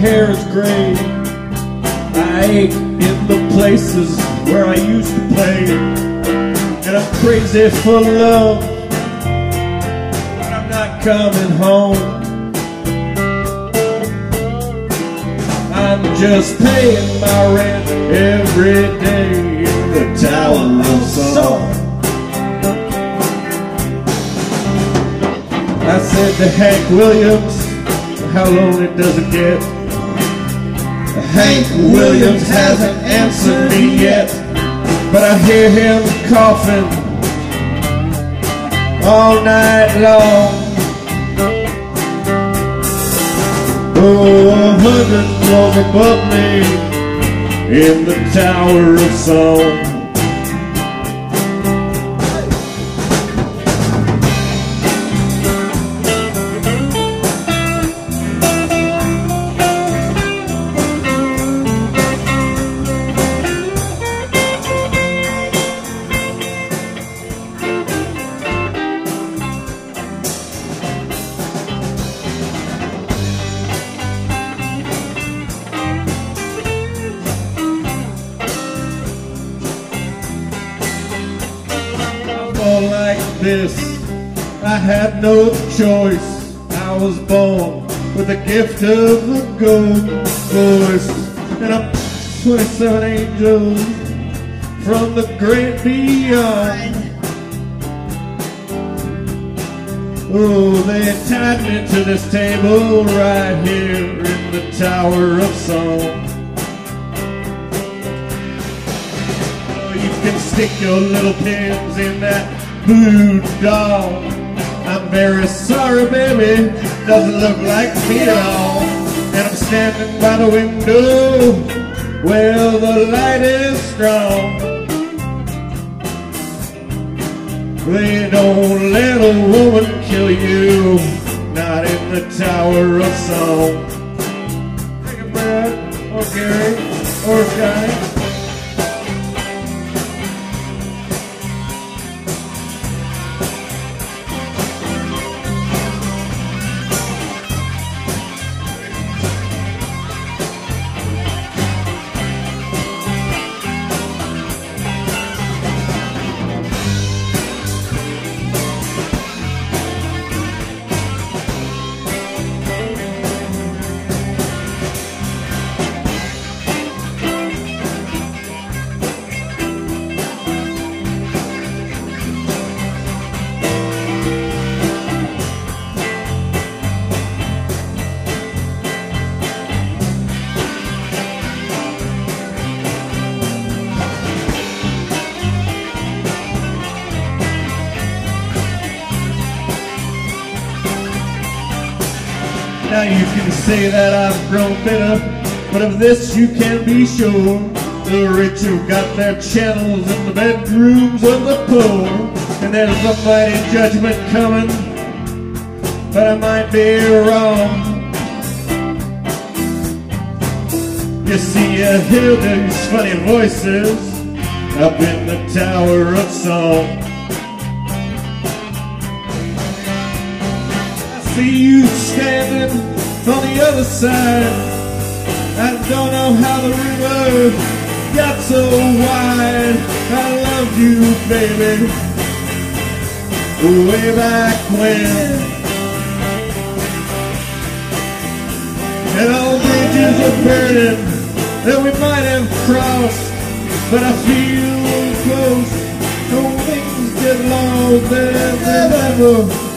hair is gray. I ache in the places where I used to play, and I'm crazy for love, but I'm not coming home. I'm just paying my rent every day in the Tower of Song. I said to Hank Williams, how lonely does it get? Hank Williams hasn't answered me yet, but I hear him coughing all night long. Oh, a hundred floors above me in the Tower of Song. 27 angels from the great beyond. Oh, they tied me to this table right here in the Tower of Song. Oh, you can stick your little pins in that voodoo doll. I'm very sorry, baby. Doesn't look like me at all. And I'm standing by the window where the light is strong. They don't let a woman kill you, not in the Tower of Song. Take a breath, or Gary, or Johnny. Say that I've grown bitter, but of this you can be sure. The rich have got their channels in the bedrooms of the poor, and there's a mighty judgment coming, but I might be wrong. You see, you hear these funny voices up in the Tower of Song. I see you standing on the other side. I don't know how the river got so wide. I loved you, baby, way back when. And all bridges are burning that we might have crossed, but I feel close. No things get lost and never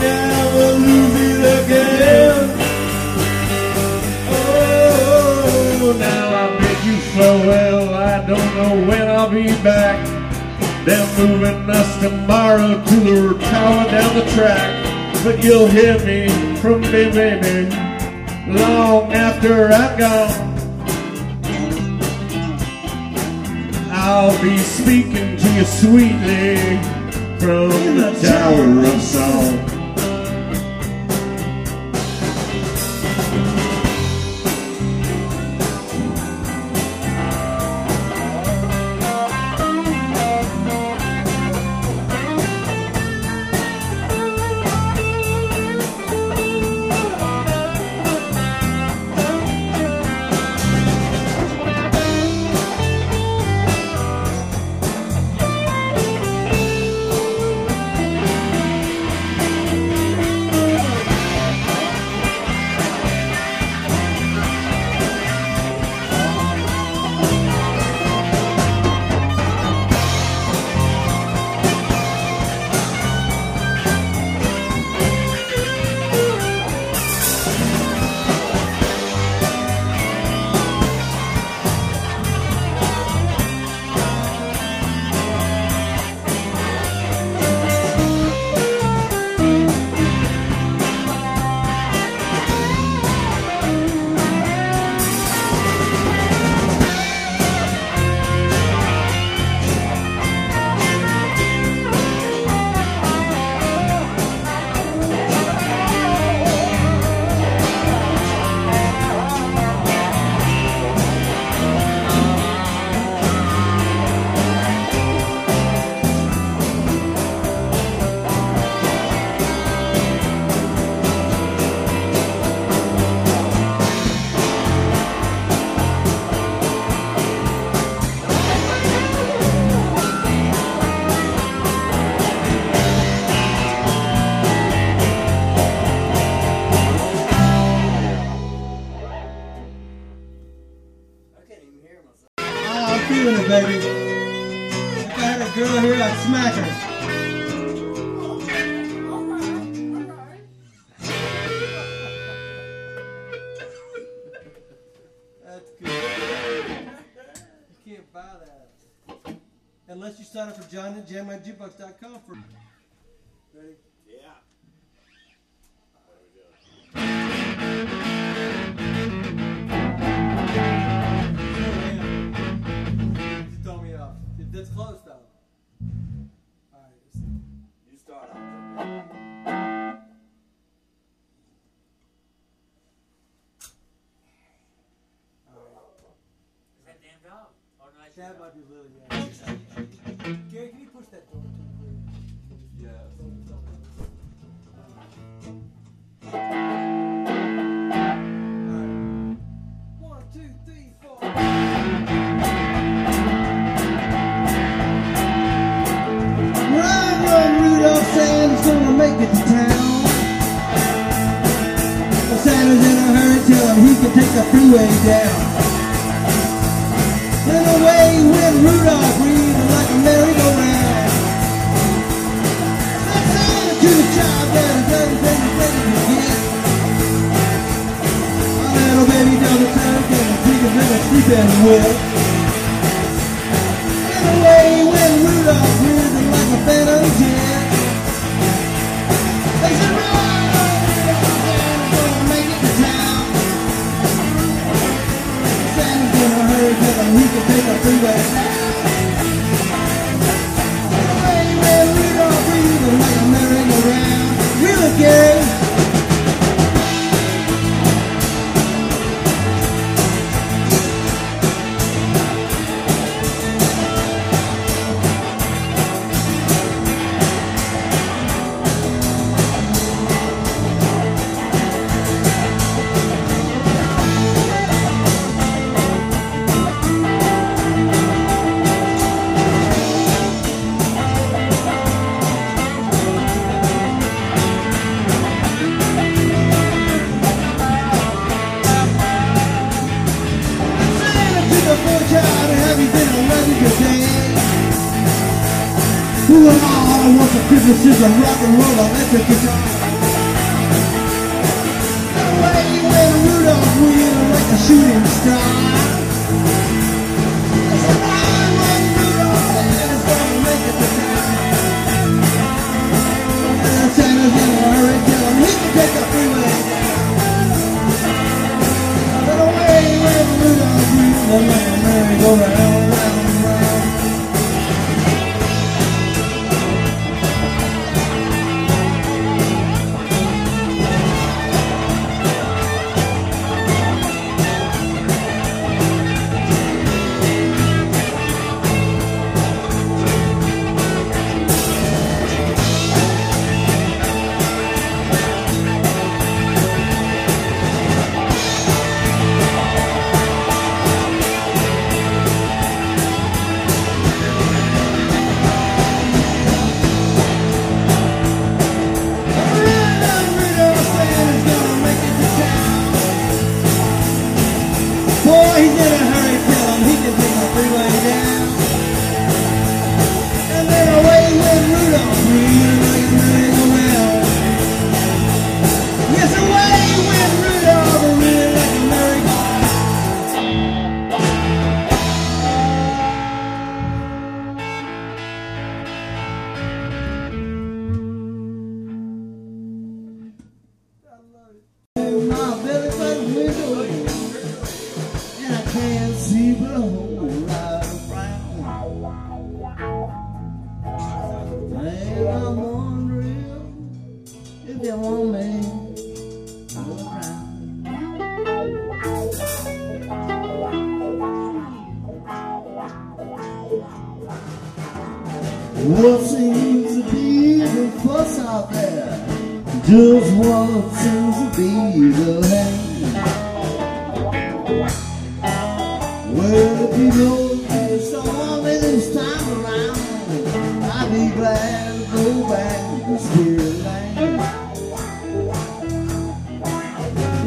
never lose Oh, now I bid you farewell. I don't know when I'll be back. They're moving us tomorrow to the tower down the track. But you'll hear me from me, baby, long after I'm gone. I'll be speaking to you sweetly from the Tower of Song. You sign up for John at jammyjukebox.com for. Ready? Yeah. Throw me off. That's close though. Freeway down. Then away went Rudolph, breathing like a merry-go-round. Said Santa to the child that everything he's ready to get. My little baby doesn't turn, can take a little sleeping with. Merry-go-round, See a whole lot of brown. And I'm wondering if want me around. What seems to be the fuss out there? Just what seems to be the hang. Well, if you don't get on me this time around, I'd be glad to go back to Spirit Land.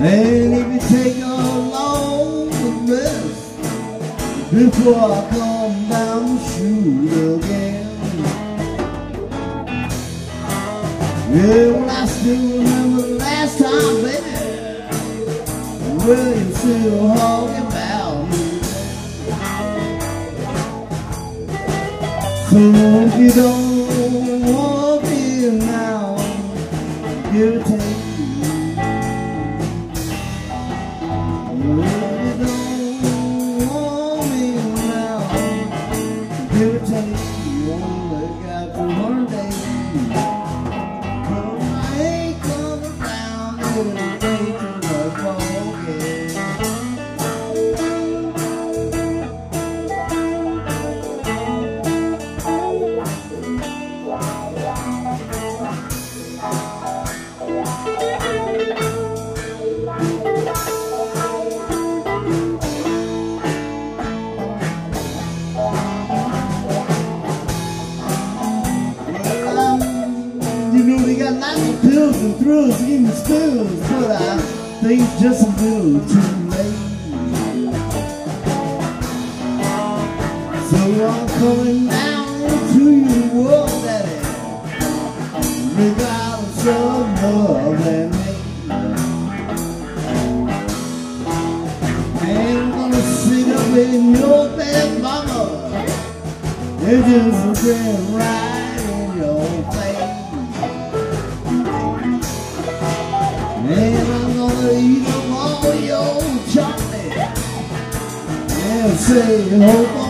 And if you take a long rest before I come down the chute again. Yeah, well, I still remember the last time, baby. Well, you still talking So if you don't want me now, you and say, hope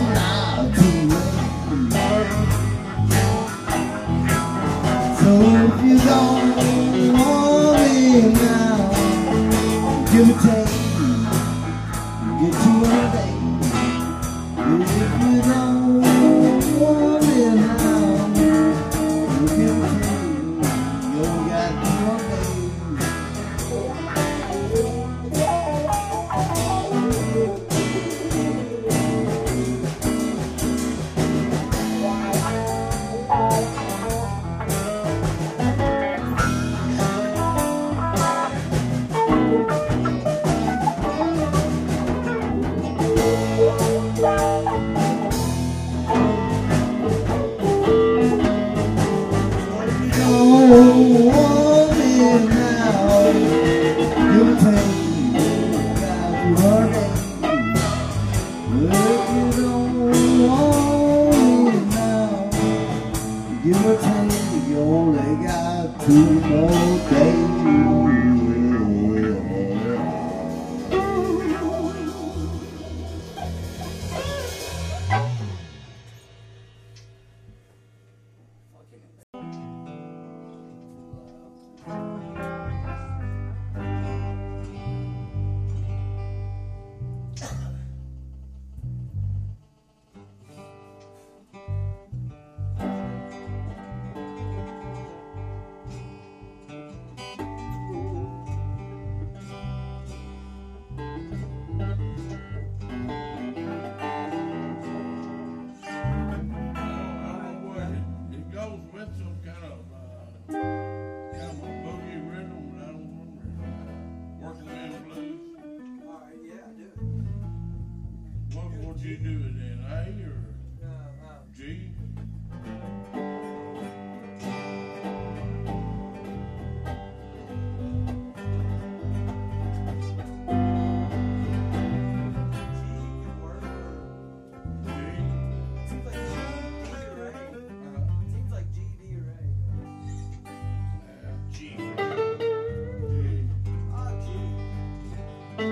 It's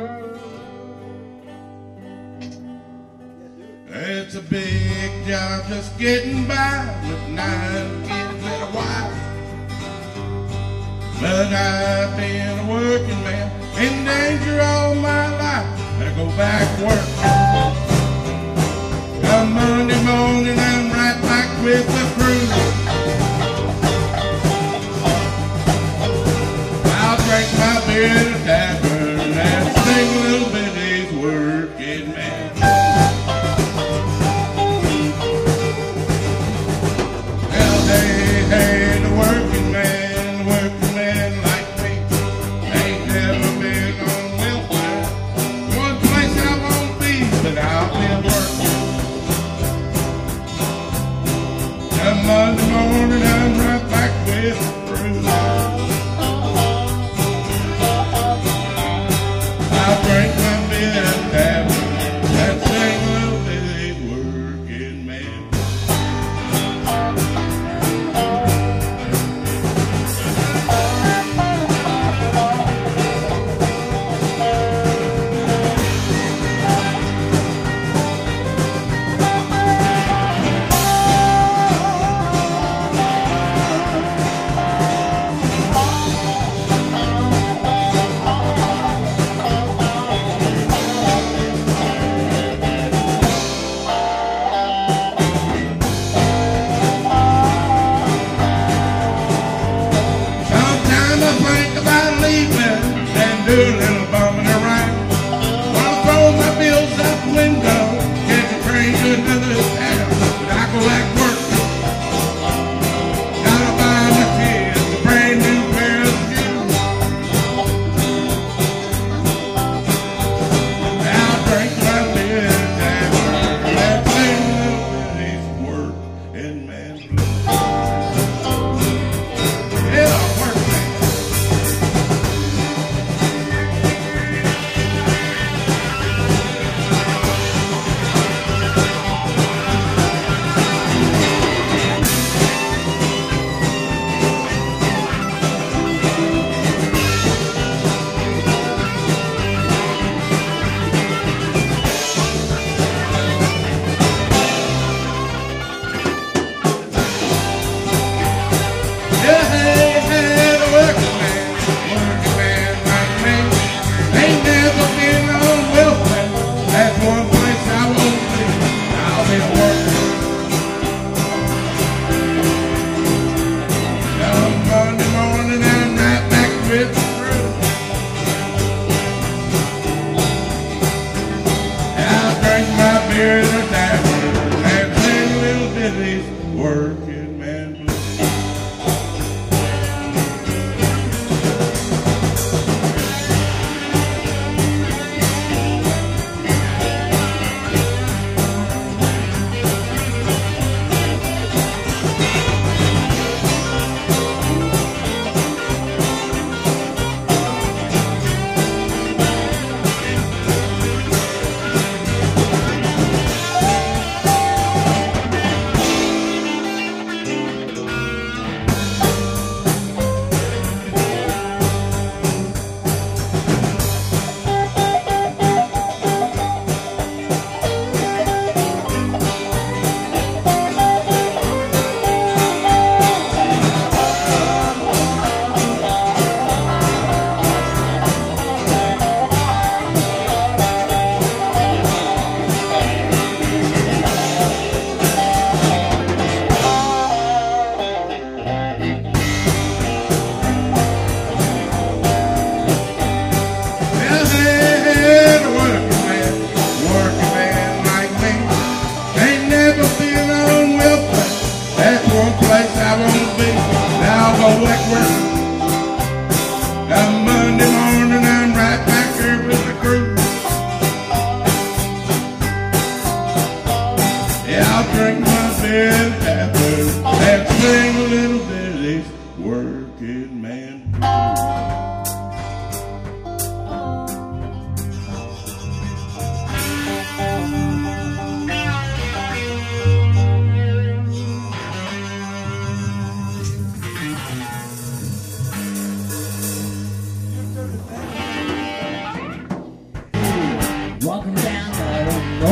a big job just getting by with nine kids and a wife. But I've been a working man in danger all my life. Better go back to work. Come Monday morning, I'm right back with the crew. I'll drink my beer.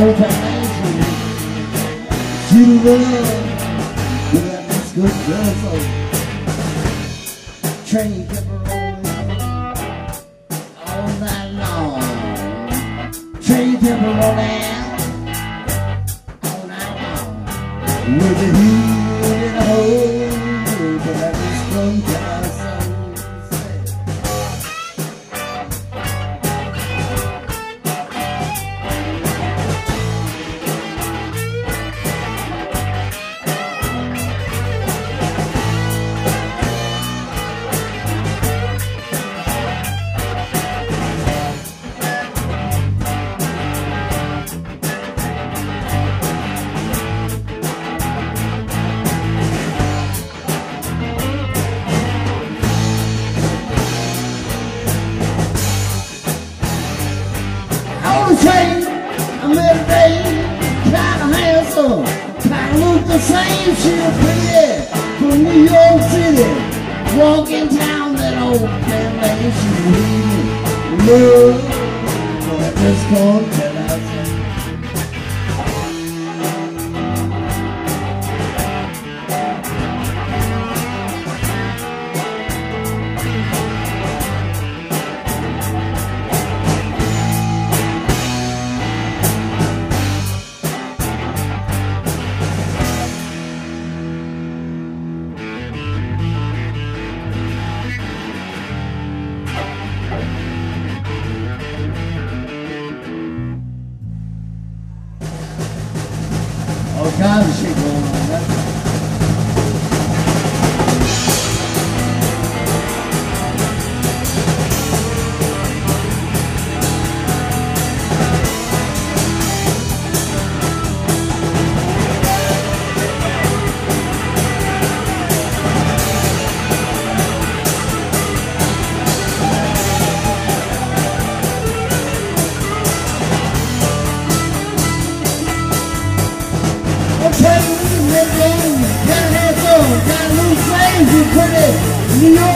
advising you love this good. Train kept rolling all night long. Train kept rolling all night long with the heat. hope and let you leave. Love, can't.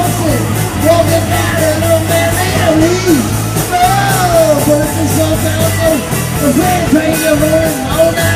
Johnson, walking down a little man later. Oh, but it's a song out there, the rampage of all night.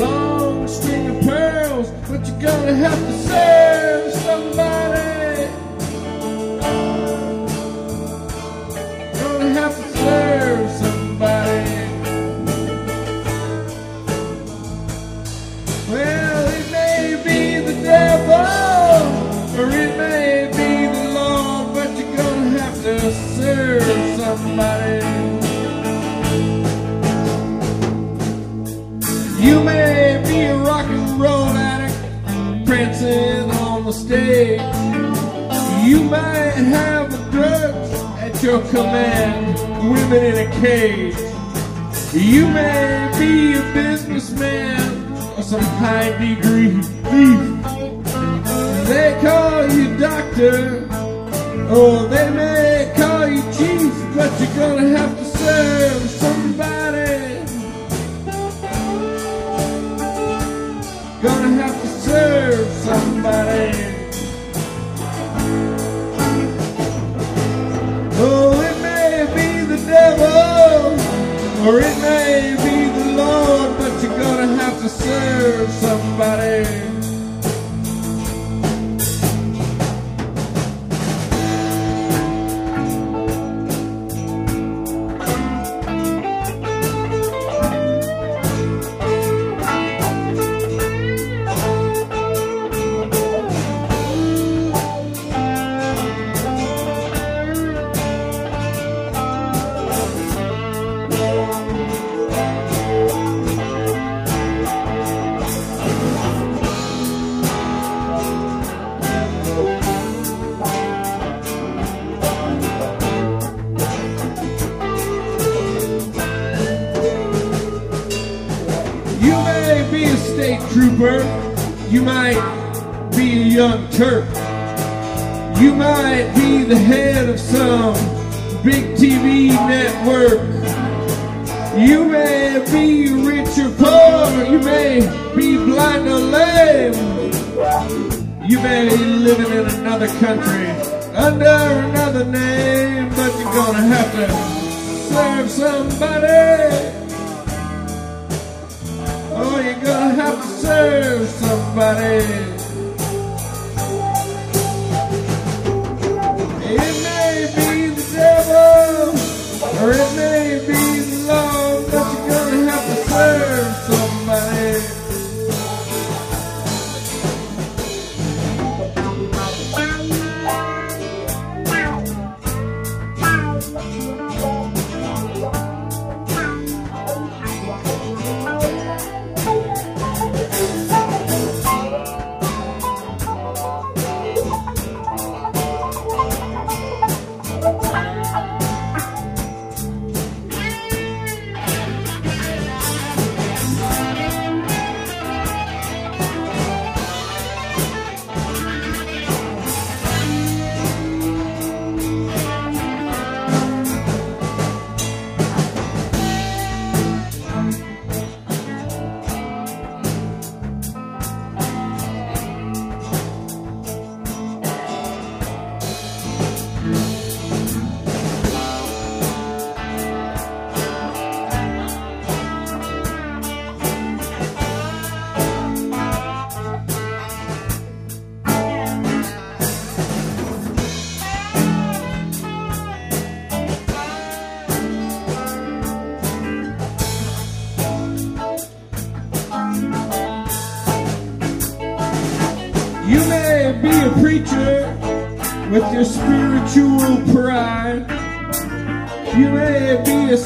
long string of pearls, but you're gonna have to say. You might have drugs at your command, women in a cage. You may be a businessman or some high degree thief. They call you doctor, or they may call you chief, but you're gonna have to serve or it may somebody.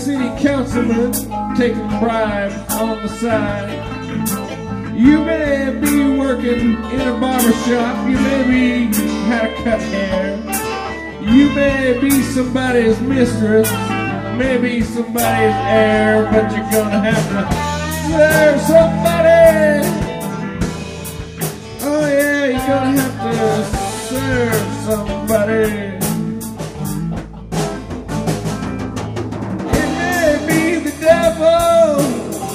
City councilman taking bribes on the side. You may be working in a barber shop. You may be had a cut hair. You may be somebody's mistress. Maybe somebody's heir, but you're gonna have to serve somebody. Oh yeah, you're gonna have to serve somebody.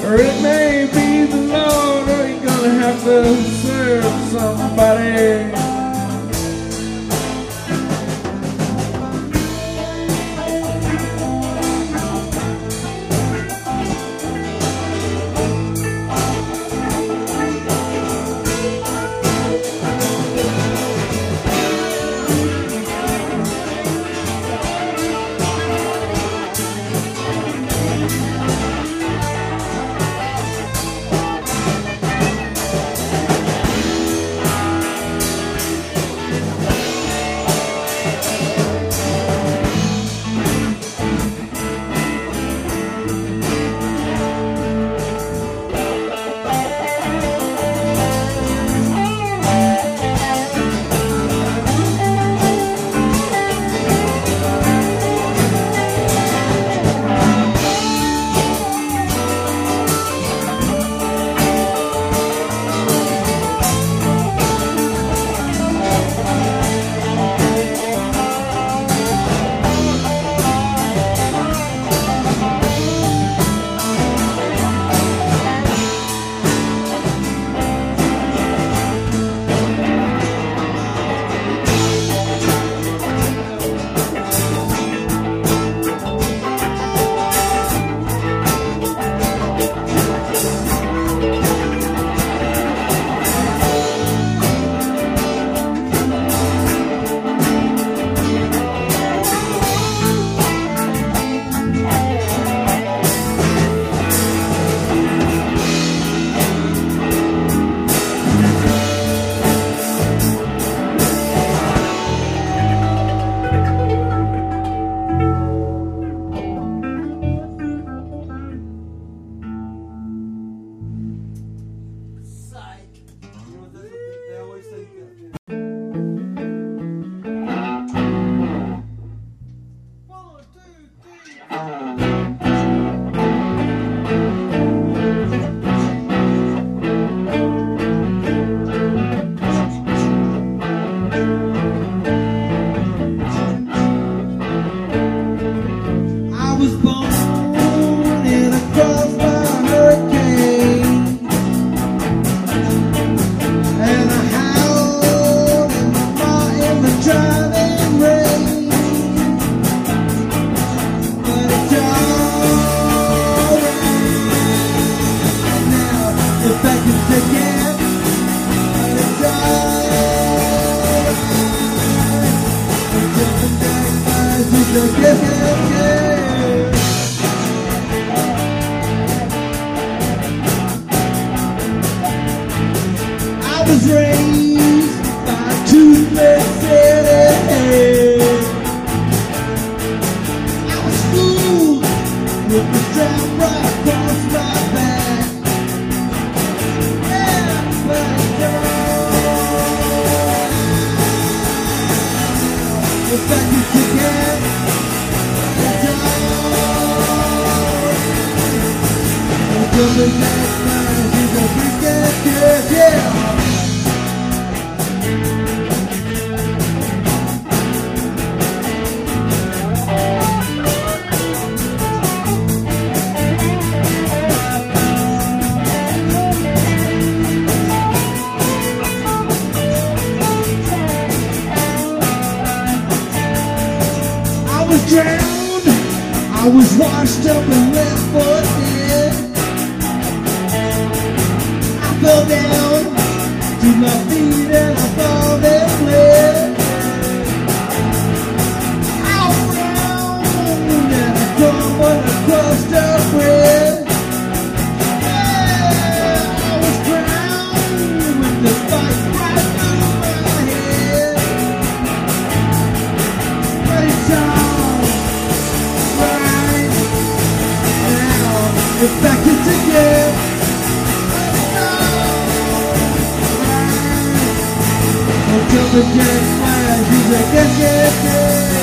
Or it may be the Lord, or you're gonna have to serve somebody. Washed up and left for dead. I fell down to my feet and I thought they bled. It's back to yeah, yeah, yeah.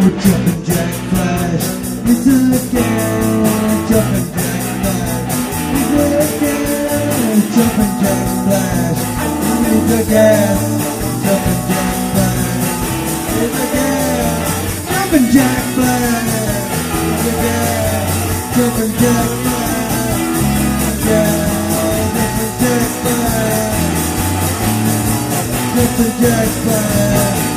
We're jumping jack flash into the gas. Jumping jack flash into the gas. Jumping jack flash into the gas. Jumping jack flash in the gas. Jumping jack flash in the gas. Jumping jack flash. Jumping jack flash. Jumping jack flash. Jumping Jack Flash